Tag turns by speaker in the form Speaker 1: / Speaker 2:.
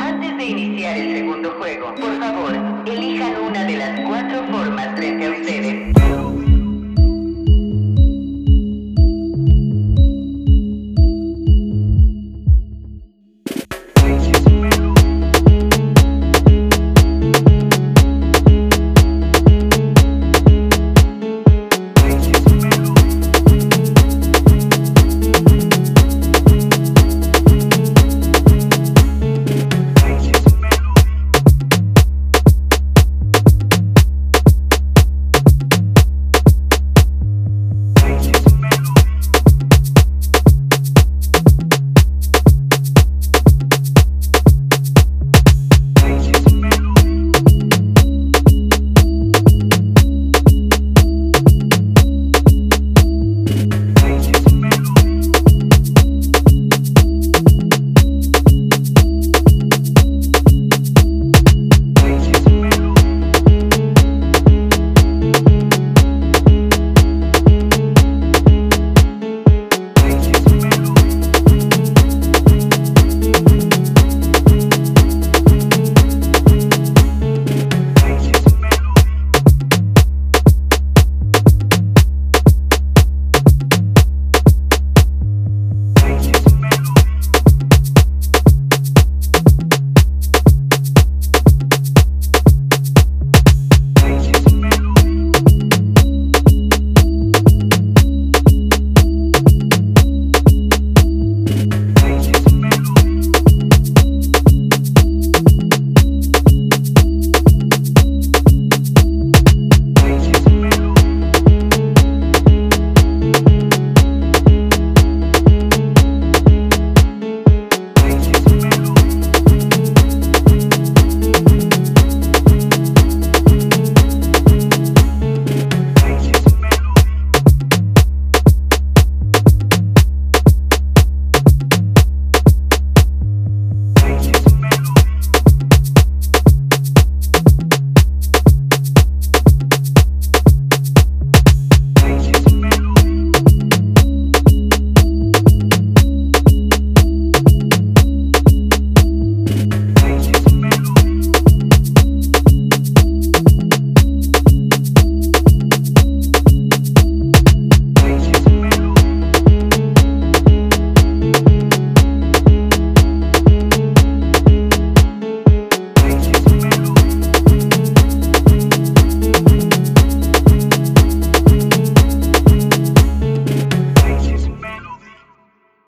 Speaker 1: Antes de iniciar el segundo juego, por favor, elijan una